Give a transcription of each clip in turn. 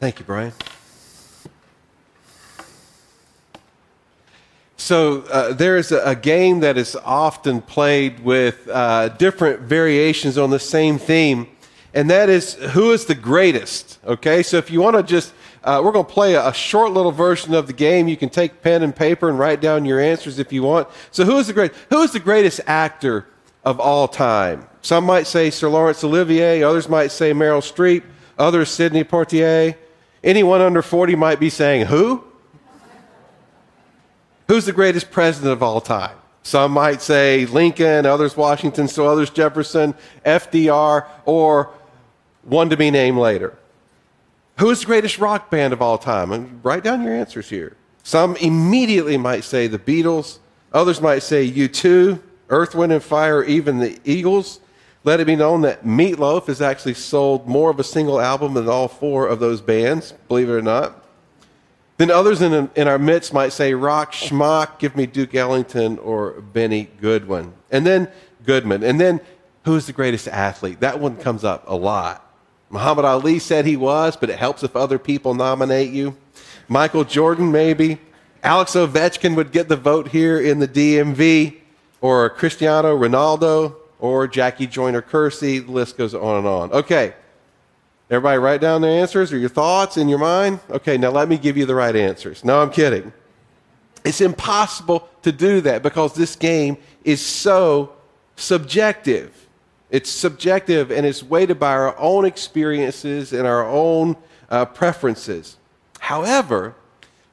Thank you, Brian. So, uh, there is a, a, game that is often played with uh, different variations on the same theme, and that is who is the greatest? Okay, so if you want to just, uh, we're going to play a, a, short little version of the game. You can take pen and paper and write down your answers if you want. So, who is the great? Who is the greatest actor of all time? Some might say Sir Laurence Olivier, others might say Meryl Streep, others Sidney Poitier. Anyone under 40 might be saying, Who? Who's the greatest president of all time? Some might say Lincoln, others Washington, so others Jefferson, FDR, or one to be named later. Who's the greatest rock band of all time? And write down your answers here. Some immediately might say the Beatles, others might say U2, Earth, Wind, and Fire, even the Eagles. Let it be known that Meatloaf has actually sold more of a single album than all four of those bands, believe it or not. Then others in, in our midst might say, Rock Schmock, give me Duke Ellington or Benny Goodwin. And then Goodman. And then who's the greatest athlete? That one comes up a lot. Muhammad Ali said he was, but it helps if other people nominate you. Michael Jordan, maybe. Alex Ovechkin would get the vote here in the DMV, or Cristiano Ronaldo, or Jackie Joyner Kersee. The list goes on and on. Okay, Everybody write down their answers or your thoughts in your mind? Okay, now let me give you the right answers. No, I'm kidding. It's impossible to do that because this game is so subjective. It's subjective and it's weighted by our own experiences and our own uh, preferences. However,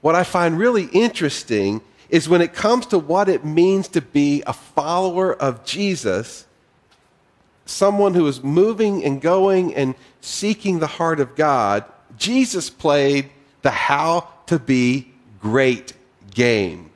what I find really interesting is when it comes to what it means to be a follower of Jesus, someone who is moving and going and seeking the heart of God, Jesus played the how to be great game,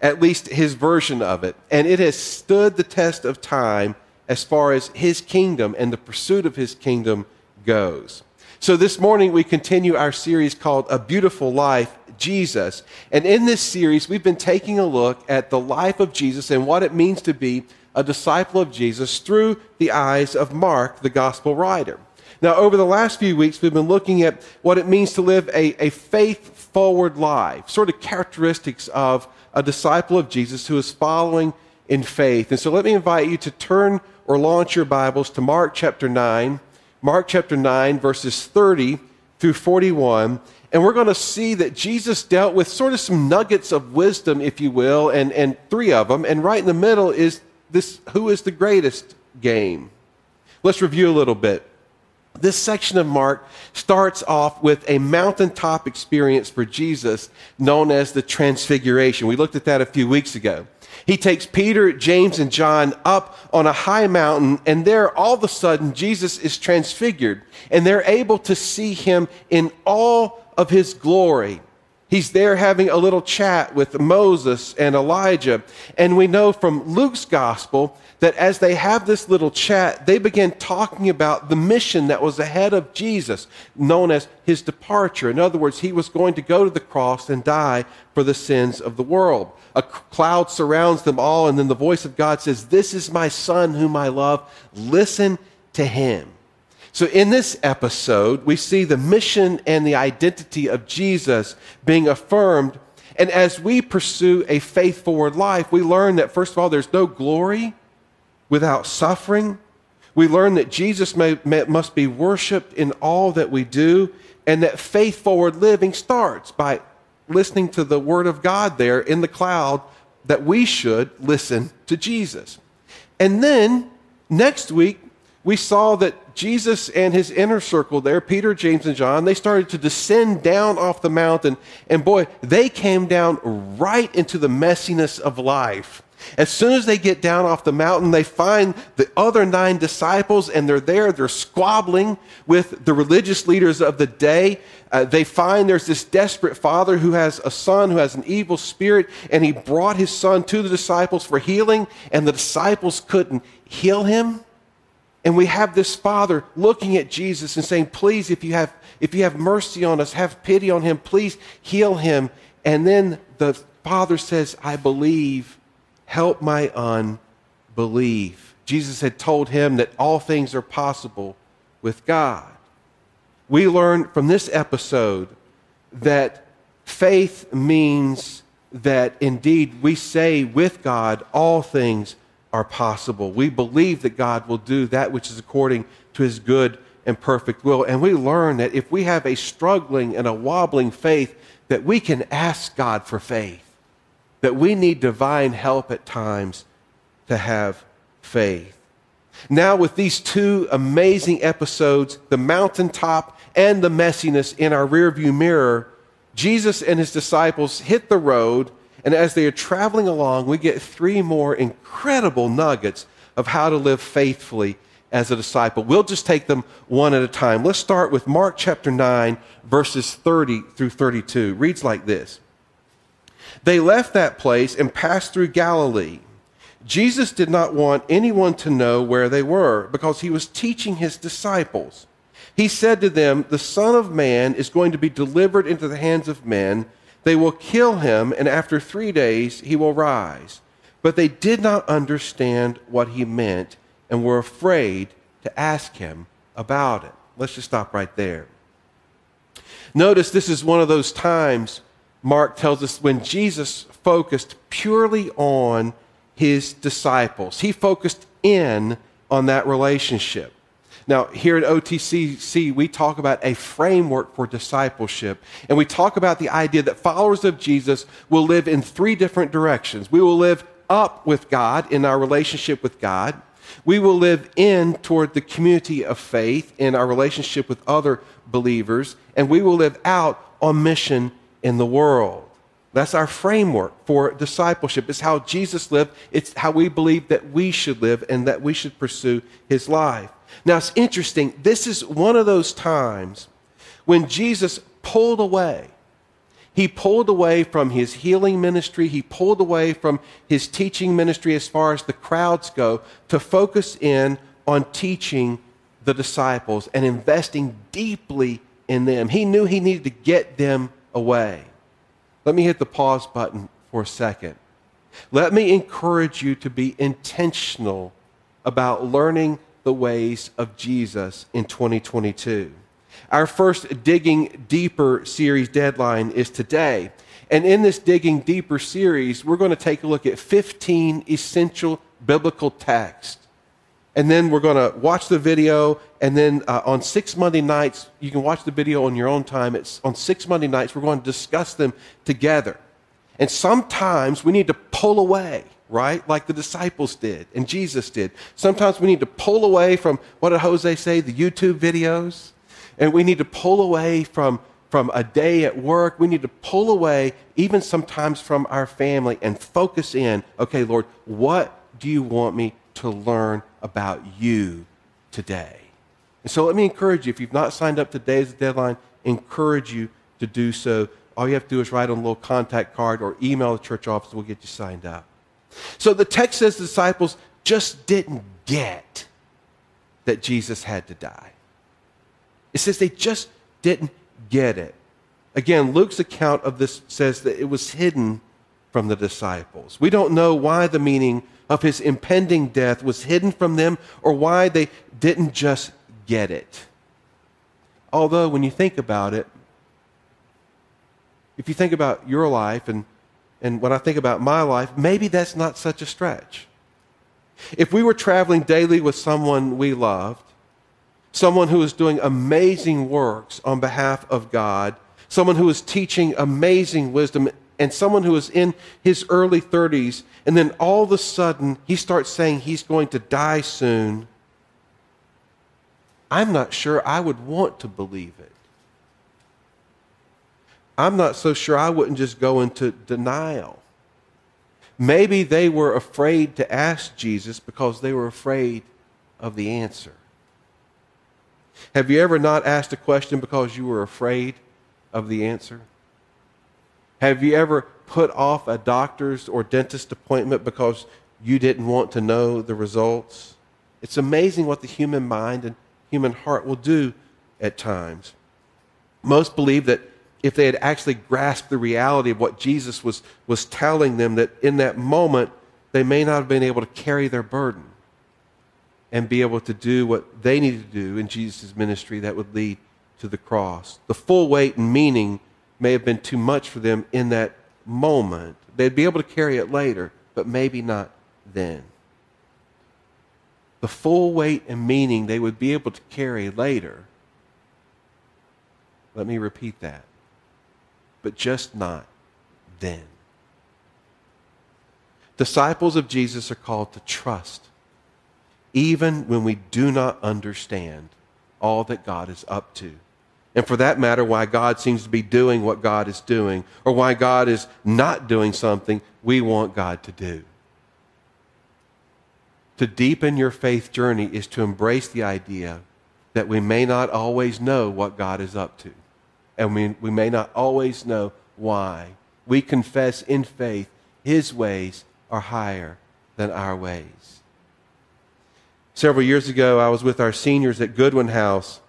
at least his version of it. And it has stood the test of time as far as his kingdom and the pursuit of his kingdom goes. So this morning we continue our series called A Beautiful Life, Jesus. And in this series, we've been taking a look at the life of Jesus and what it means to be a disciple of Jesus through the eyes of Mark, the gospel writer. Now, over the last few weeks, we've been looking at what it means to live a, a faith forward life, sort of characteristics of a disciple of Jesus who is following in faith. And so let me invite you to turn or launch your Bibles to Mark chapter 9, Mark chapter 9, verses 30 through 41. And we're going to see that Jesus dealt with sort of some nuggets of wisdom, if you will, and, and three of them. And right in the middle is this who is the greatest game. Let's review a little bit. This section of Mark starts off with a mountaintop experience for Jesus known as the Transfiguration. We looked at that a few weeks ago. He takes Peter, James, and John up on a high mountain, and there all of a sudden Jesus is transfigured, and they're able to see him in all of his glory. He's there having a little chat with Moses and Elijah. And we know from Luke's gospel that as they have this little chat, they begin talking about the mission that was ahead of Jesus, known as his departure. In other words, he was going to go to the cross and die for the sins of the world. A cloud surrounds them all, and then the voice of God says, This is my son whom I love. Listen to him. So, in this episode, we see the mission and the identity of Jesus being affirmed. And as we pursue a faith forward life, we learn that, first of all, there's no glory without suffering. We learn that Jesus may, may, must be worshiped in all that we do, and that faith forward living starts by listening to the Word of God there in the cloud, that we should listen to Jesus. And then next week, we saw that Jesus and his inner circle there, Peter, James, and John, they started to descend down off the mountain. And boy, they came down right into the messiness of life. As soon as they get down off the mountain, they find the other nine disciples, and they're there. They're squabbling with the religious leaders of the day. Uh, they find there's this desperate father who has a son who has an evil spirit, and he brought his son to the disciples for healing, and the disciples couldn't heal him. And we have this father looking at Jesus and saying, Please, if you have, if you have mercy on us, have pity on him, please heal him. And then the father says, I believe, help my unbelief. Jesus had told him that all things are possible with God. we learn from this episode that faith means that indeed we say with God all things are possible. We believe that God will do that which is according to his good and perfect will. And we learn that if we have a struggling and a wobbling faith, that we can ask God for faith. That we need divine help at times to have faith. Now, with these two amazing episodes, the mountaintop and the messiness in our rearview mirror, Jesus and his disciples hit the road, and as they are traveling along, we get three more incredible nuggets of how to live faithfully as a disciple. We'll just take them one at a time. Let's start with Mark chapter 9, verses 30 through 32. It reads like this They left that place and passed through Galilee. Jesus did not want anyone to know where they were because he was teaching his disciples. He said to them, The Son of Man is going to be delivered into the hands of men. They will kill him, and after three days he will rise. But they did not understand what he meant and were afraid to ask him about it. Let's just stop right there. Notice this is one of those times, Mark tells us, when Jesus focused purely on his disciples. He focused in on that relationship. Now, here at OTCC, we talk about a framework for discipleship. And we talk about the idea that followers of Jesus will live in three different directions. We will live up with God in our relationship with God. We will live in toward the community of faith in our relationship with other believers. And we will live out on mission in the world. That's our framework for discipleship. It's how Jesus lived. It's how we believe that we should live and that we should pursue his life. Now, it's interesting. This is one of those times when Jesus pulled away. He pulled away from his healing ministry. He pulled away from his teaching ministry as far as the crowds go to focus in on teaching the disciples and investing deeply in them. He knew he needed to get them away. Let me hit the pause button for a second. Let me encourage you to be intentional about learning the ways of Jesus in 2022. Our first Digging Deeper series deadline is today. And in this Digging Deeper series, we're going to take a look at 15 essential biblical texts and then we're going to watch the video. And then uh, on six Monday nights, you can watch the video on your own time. It's on six Monday nights, we're going to discuss them together. And sometimes we need to pull away, right? Like the disciples did and Jesus did. Sometimes we need to pull away from, what did Jose say, the YouTube videos? And we need to pull away from, from a day at work. We need to pull away, even sometimes from our family, and focus in okay, Lord, what do you want me to learn about you today. And so let me encourage you, if you've not signed up today as a deadline, encourage you to do so. All you have to do is write on a little contact card or email the church office. We'll get you signed up. So the text says the disciples just didn't get that Jesus had to die. It says they just didn't get it. Again, Luke's account of this says that it was hidden from the disciples. We don't know why the meaning of his impending death was hidden from them or why they didn't just get it. Although, when you think about it, if you think about your life and, and when I think about my life, maybe that's not such a stretch. If we were traveling daily with someone we loved, someone who was doing amazing works on behalf of God, someone who was teaching amazing wisdom and someone who is in his early 30s, and then all of a sudden he starts saying he's going to die soon, I'm not sure I would want to believe it. I'm not so sure I wouldn't just go into denial. Maybe they were afraid to ask Jesus because they were afraid of the answer. Have you ever not asked a question because you were afraid of the answer? Have you ever put off a doctor's or dentist appointment because you didn't want to know the results? It's amazing what the human mind and human heart will do at times. Most believe that if they had actually grasped the reality of what Jesus was, was telling them, that in that moment they may not have been able to carry their burden and be able to do what they needed to do in Jesus' ministry that would lead to the cross. The full weight and meaning may have been too much for them in that moment. They'd be able to carry it later, but maybe not then. The full weight and meaning they would be able to carry later. Let me repeat that. But just not then. Disciples of Jesus are called to trust, even when we do not understand all that God is up to. And for that matter, why God seems to be doing what God is doing, or why God is not doing something we want God to do. To deepen your faith journey is to embrace the idea that we may not always know what God is up to, and we, we may not always know why. We confess in faith His ways are higher than our ways. Several years ago, I was with our seniors at Goodwin House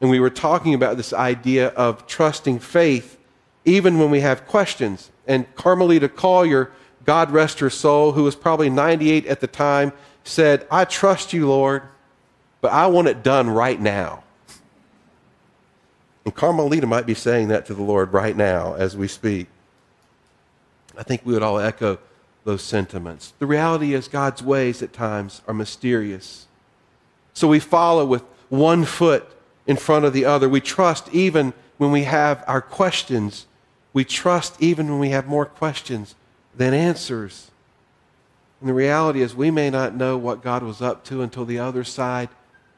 and we were talking about this idea of trusting faith even when we have questions. And Carmelita Collier, God rest her soul, who was probably 98 at the time, said, I trust you, Lord, but I want it done right now. And Carmelita might be saying that to the Lord right now as we speak. I think we would all echo those sentiments. The reality is, God's ways at times are mysterious. So we follow with one foot in front of the other. We trust even when we have our questions. We trust even when we have more questions than answers. And the reality is, we may not know what God was up to until the other side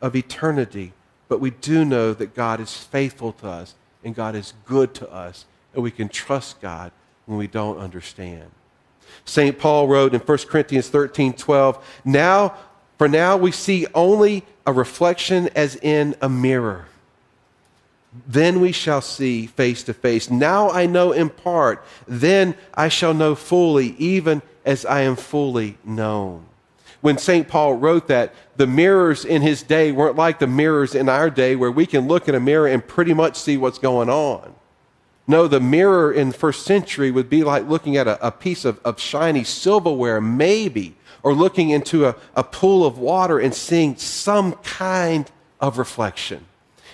of eternity, but we do know that God is faithful to us and God is good to us, and we can trust God when we don't understand. St. Paul wrote in 1 Corinthians 13 12, Now, for now we see only a reflection as in a mirror. Then we shall see face to face. Now I know in part, then I shall know fully, even as I am fully known. When St. Paul wrote that, the mirrors in his day weren't like the mirrors in our day where we can look in a mirror and pretty much see what's going on. No, the mirror in the first century would be like looking at a, a piece of, of shiny silverware, maybe, or looking into a, a pool of water and seeing some kind of reflection.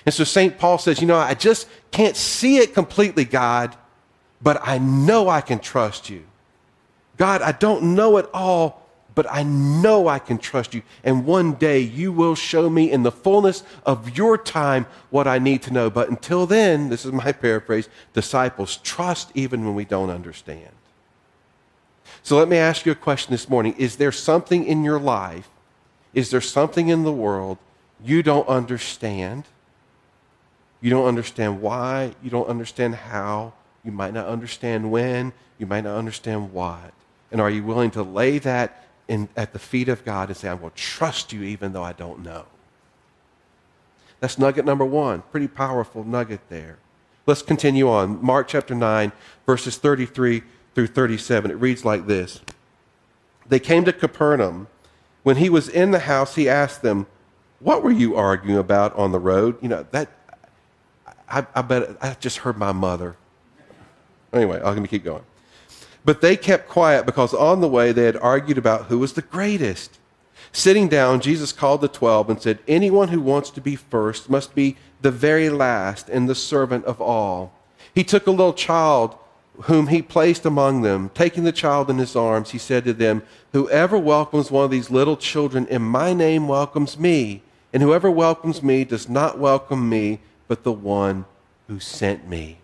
And so St. Paul says, You know, I just can't see it completely, God, but I know I can trust you. God, I don't know it all, but I know I can trust you. And one day you will show me in the fullness of your time what I need to know. But until then, this is my paraphrase disciples, trust even when we don't understand. So let me ask you a question this morning. Is there something in your life, is there something in the world you don't understand? You don't understand why, you don't understand how, you might not understand when, you might not understand what. And are you willing to lay that in, at the feet of God and say, I will trust you even though I don't know? That's nugget number one. Pretty powerful nugget there. Let's continue on. Mark chapter 9, verses 33 through 37. It reads like this They came to Capernaum. When he was in the house, he asked them, What were you arguing about on the road? You know, that, I, I bet, I just heard my mother. Anyway, I'm going to keep going. But they kept quiet because on the way they had argued about who was the greatest. Sitting down, Jesus called the twelve and said, Anyone who wants to be first must be the very last and the servant of all. He took a little child whom he placed among them. Taking the child in his arms, he said to them, Whoever welcomes one of these little children in my name welcomes me, and whoever welcomes me does not welcome me, but the one who sent me.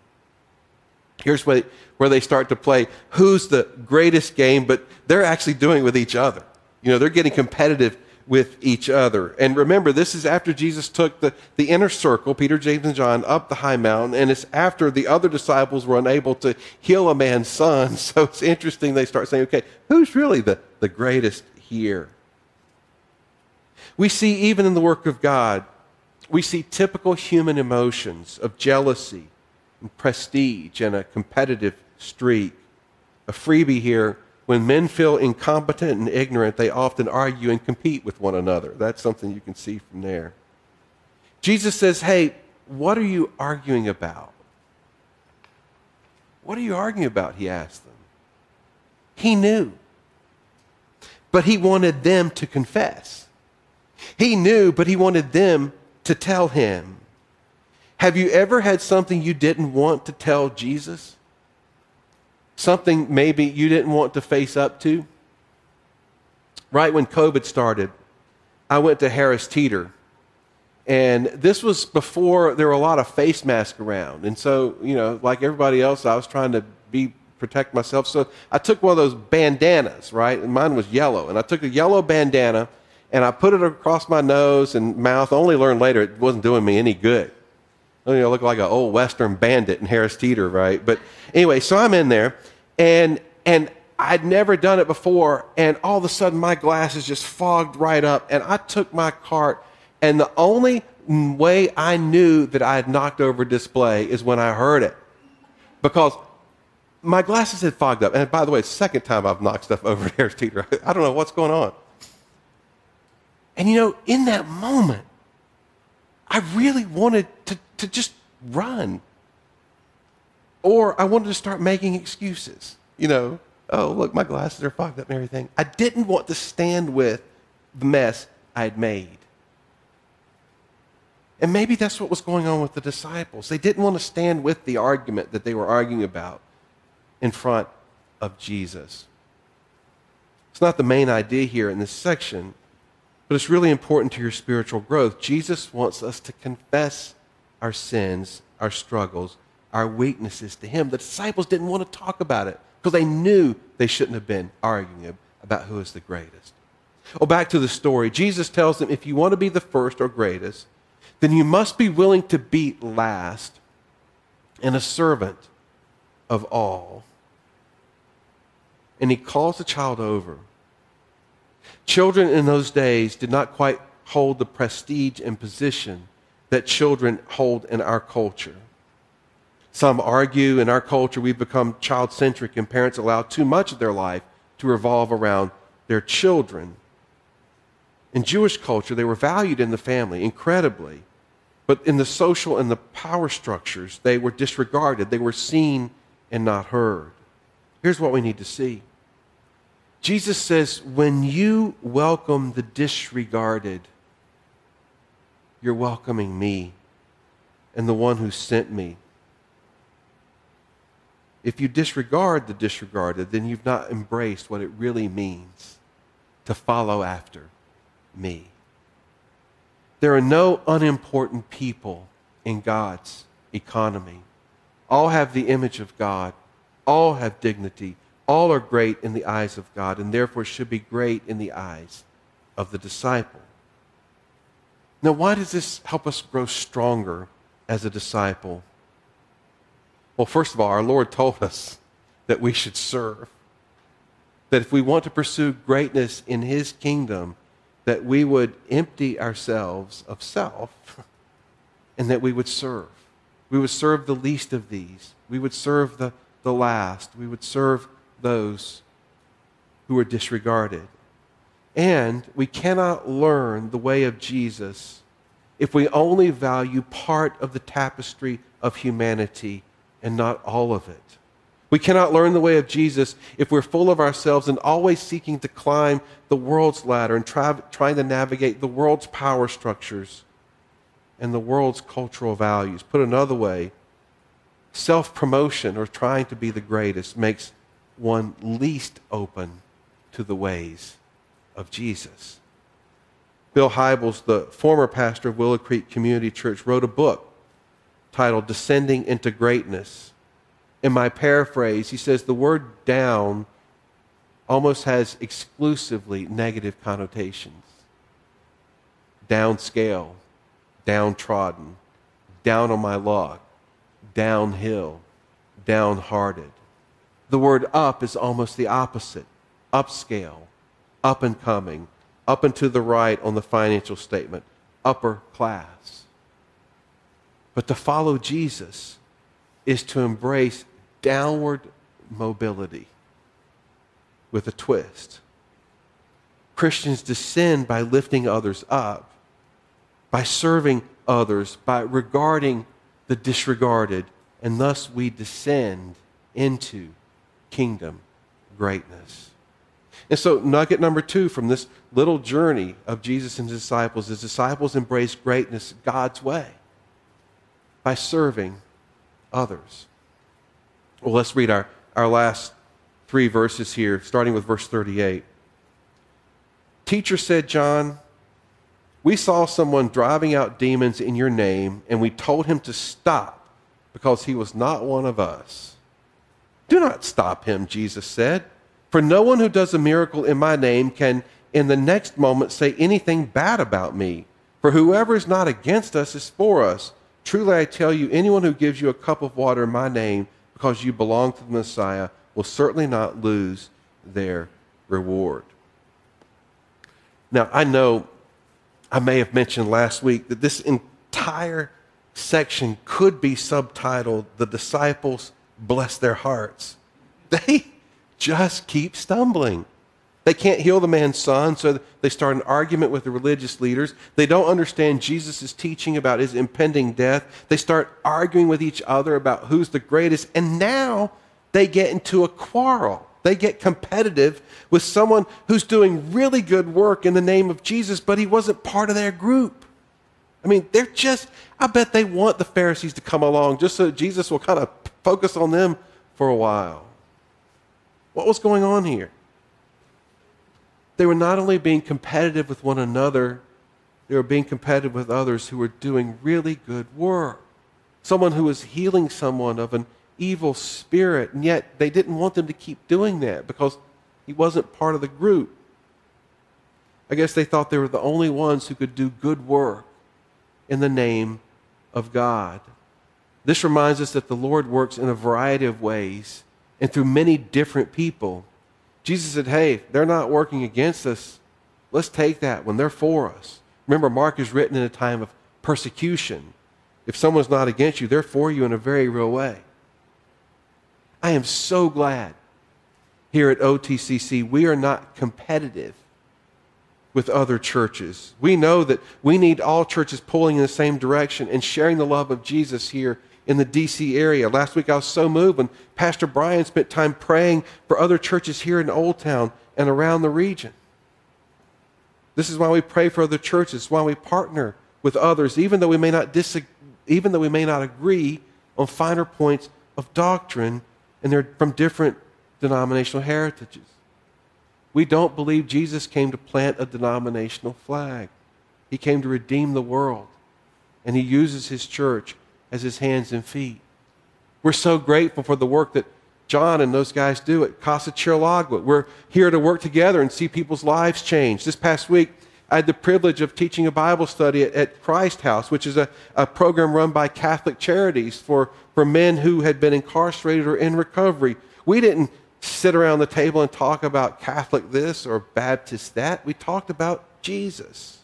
Here's where, where they start to play who's the greatest game, but they're actually doing it with each other. You know, they're getting competitive with each other. And remember, this is after Jesus took the, the inner circle, Peter, James, and John, up the high mountain, and it's after the other disciples were unable to heal a man's son. So it's interesting they start saying, okay, who's really the, the greatest here? We see even in the work of God, we see typical human emotions of jealousy prestige and a competitive streak. A freebie here when men feel incompetent and ignorant, they often argue and compete with one another. That's something you can see from there. Jesus says, Hey, what are you arguing about? What are you arguing about? He asked them. He knew. But he wanted them to confess. He knew, but he wanted them to tell him. Have you ever had something you didn't want to tell Jesus? Something maybe you didn't want to face up to? Right when COVID started, I went to Harris Teeter. And this was before there were a lot of face masks around. And so, you know, like everybody else, I was trying to be protect myself. So I took one of those bandanas, right? And mine was yellow. And I took a yellow bandana and I put it across my nose and mouth. I only learned later it wasn't doing me any good. Oh, I know, look like an old Western bandit in Harris Teeter, right? But anyway, so I'm in there, and and I'd never done it before, and all of a sudden my glasses just fogged right up, and I took my cart, and the only way I knew that I had knocked over a display is when I heard it, because my glasses had fogged up. And by the way, second time I've knocked stuff over at Harris Teeter. I don't know what's going on. And you know, in that moment, I really wanted to, to just run. Or I wanted to start making excuses. You know, oh, look, my glasses are fogged up and everything. I didn't want to stand with the mess I had made. And maybe that's what was going on with the disciples. They didn't want to stand with the argument that they were arguing about in front of Jesus. It's not the main idea here in this section, but it's really important to your spiritual growth. Jesus wants us to confess our sins, our struggles, our weaknesses to Him. The disciples didn't want to talk about it because they knew they shouldn't have been arguing about who is the greatest. Oh, back to the story. Jesus tells them if you want to be the first or greatest, then you must be willing to be last and a servant of all and he calls the child over. Children in those days did not quite hold the prestige and position that children hold in our culture. Some argue in our culture we've become child centric and parents allow too much of their life to revolve around their children. In Jewish culture, they were valued in the family incredibly, but in the social and the power structures, they were disregarded. They were seen and not heard. Here's what we need to see Jesus says, when you welcome the disregarded, you're welcoming me and the one who sent me. If you disregard the disregarded, then you've not embraced what it really means to follow after me. There are no unimportant people in God's economy. All have the image of God, all have dignity, all are great in the eyes of God and therefore should be great in the eyes of the disciple. Now, why does this help us grow stronger as a disciple? Well, first of all, our Lord told us that we should serve. That if we want to pursue greatness in His kingdom, that we would empty ourselves of self and that we would serve. We would serve the least of these. We would serve the, the last. We would serve those who are disregarded. And we cannot learn the way of Jesus if we only value part of the tapestry of humanity and not all of it. We cannot learn the way of Jesus if we're full of ourselves and always seeking to climb the world's ladder and try, trying to navigate the world's power structures and the world's cultural values. Put another way, self promotion or trying to be the greatest makes one least open to the ways of Jesus. Bill Hybels, the former pastor of Willow Creek Community Church, wrote a book titled Descending into Greatness. In my paraphrase, he says the word down almost has exclusively negative connotations downscale, downtrodden, down on my luck, downhill, downhearted. The word up is almost the opposite upscale, up and coming, up and to the right on the financial statement, upper class. But to follow Jesus is to embrace downward mobility with a twist. Christians descend by lifting others up, by serving others, by regarding the disregarded, and thus we descend into kingdom greatness. And so, nugget number two from this little journey of Jesus and his disciples is disciples embrace greatness God's way by serving others. Well, let's read our, our last three verses here, starting with verse 38. Teacher said, John, we saw someone driving out demons in your name, and we told him to stop because he was not one of us. Do not stop him, Jesus said, for no one who does a miracle in my name can in the next moment say anything bad about me. For whoever is not against us is for us. Truly I tell you, anyone who gives you a cup of water in my name because you belong to the Messiah will certainly not lose their reward. Now, I know I may have mentioned last week that this entire section could be subtitled The Disciples Bless Their Hearts. They just keep stumbling. They can't heal the man's son, so they start an argument with the religious leaders. They don't understand Jesus' teaching about his impending death. They start arguing with each other about who's the greatest. And now they get into a quarrel. They get competitive with someone who's doing really good work in the name of Jesus, but he wasn't part of their group. I mean, they're just, I bet they want the Pharisees to come along just so Jesus will kind of focus on them for a while. What was going on here? they were not only being competitive with one another, they were being competitive with others who were doing really good work. Someone who was healing someone of an evil spirit, and yet they didn't want them to keep doing that because he wasn't part of the group. I guess they thought they were the only ones who could do good work in the name of God. This reminds us that the Lord works in a variety of ways and through many different people. Jesus said, Hey, they're not working against us. Let's take that when they're for us. Remember, Mark is written in a time of persecution. If someone's not against you, they're for you in a very real way. I am so glad here at OTCC we are not competitive with other churches. We know that we need all churches pulling in the same direction and sharing the love of Jesus here in the D.C. area. Last week I was so moved when Pastor Brian spent time praying for other churches here in Old Town and around the region. This is why we pray for other churches, why we partner with others, even though we may not disagree, even though we may not agree on finer points of doctrine, and they're from different denominational heritages. We don't believe Jesus came to plant a denominational flag. He came to redeem the world, and he uses his church as his hands and feet. We're so grateful for the work that John and those guys do at Casa Chirilagua. We're here to work together and see people's lives change. This past week, I had the privilege of teaching a Bible study at, at Christ House, which is a, a program run by Catholic Charities for, for men who had been incarcerated or in recovery. We didn't sit around the table and talk about Catholic this or Baptist that. We talked about Jesus.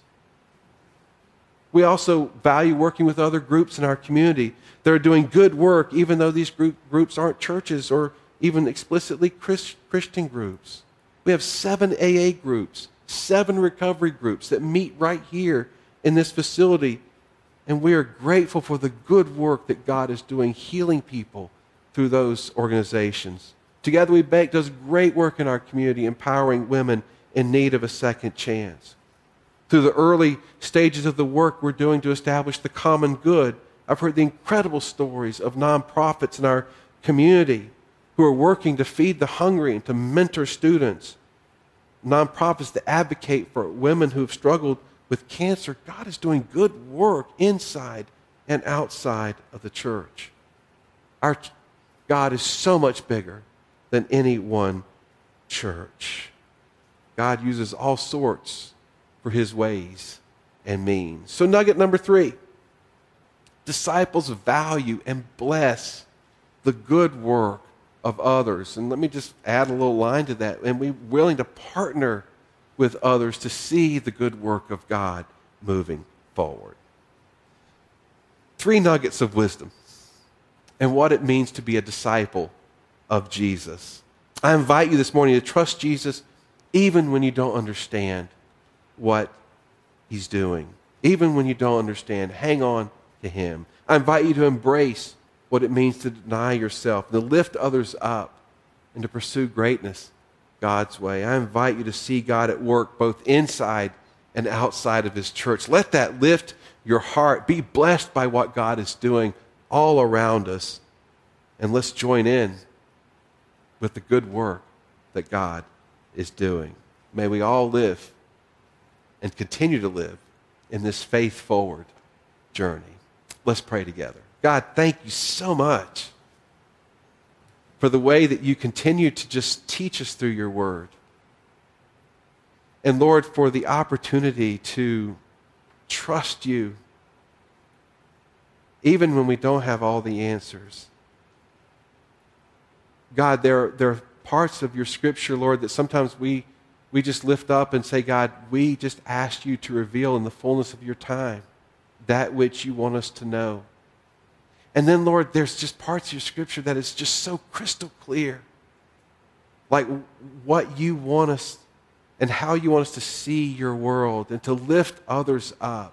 We also value working with other groups in our community that are doing good work, even though these group, groups aren't churches or even explicitly Christ, Christian groups. We have seven AA groups, seven recovery groups that meet right here in this facility. And we are grateful for the good work that God is doing, healing people through those organizations. Together We Bake does great work in our community, empowering women in need of a second chance through the early stages of the work we're doing to establish the common good. I've heard the incredible stories of nonprofits in our community who are working to feed the hungry and to mentor students. Nonprofits that advocate for women who have struggled with cancer. God is doing good work inside and outside of the church. Our God is so much bigger than any one church. God uses all sorts for his ways and means. So, nugget number three disciples value and bless the good work of others. And let me just add a little line to that. And we're willing to partner with others to see the good work of God moving forward. Three nuggets of wisdom and what it means to be a disciple of Jesus. I invite you this morning to trust Jesus even when you don't understand what he's doing. Even when you don't understand, hang on to him. I invite you to embrace what it means to deny yourself, to lift others up, and to pursue greatness God's way. I invite you to see God at work both inside and outside of his church. Let that lift your heart. Be blessed by what God is doing all around us. And let's join in with the good work that God is doing. May we all live and continue to live in this faith forward journey. Let's pray together. God, thank you so much for the way that you continue to just teach us through your word. And Lord, for the opportunity to trust you, even when we don't have all the answers. God, there, there are parts of your scripture, Lord, that sometimes we, we just lift up and say, God, we just ask you to reveal in the fullness of your time that which you want us to know. And then, Lord, there's just parts of your scripture that is just so crystal clear. Like what you want us and how you want us to see your world and to lift others up.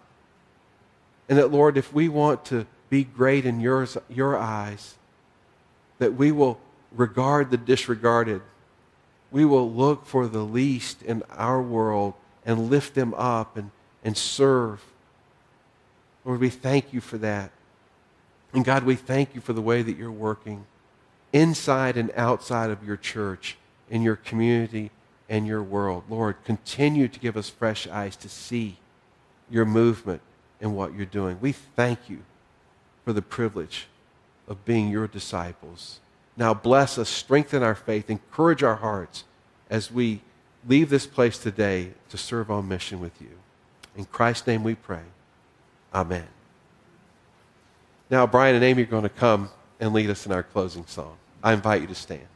And that, Lord, if we want to be great in yours, your eyes, that we will regard the disregarded. We will look for the least in our world and lift them up and, and serve. Lord, we thank you for that. And God, we thank you for the way that you're working inside and outside of your church, in your community, and your world. Lord, continue to give us fresh eyes to see your movement and what you're doing. We thank you for the privilege of being your disciples. Now bless us, strengthen our faith, encourage our hearts as we leave this place today to serve on mission with you. In Christ's name we pray. Amen. Now, Brian and Amy are going to come and lead us in our closing song. I invite you to stand.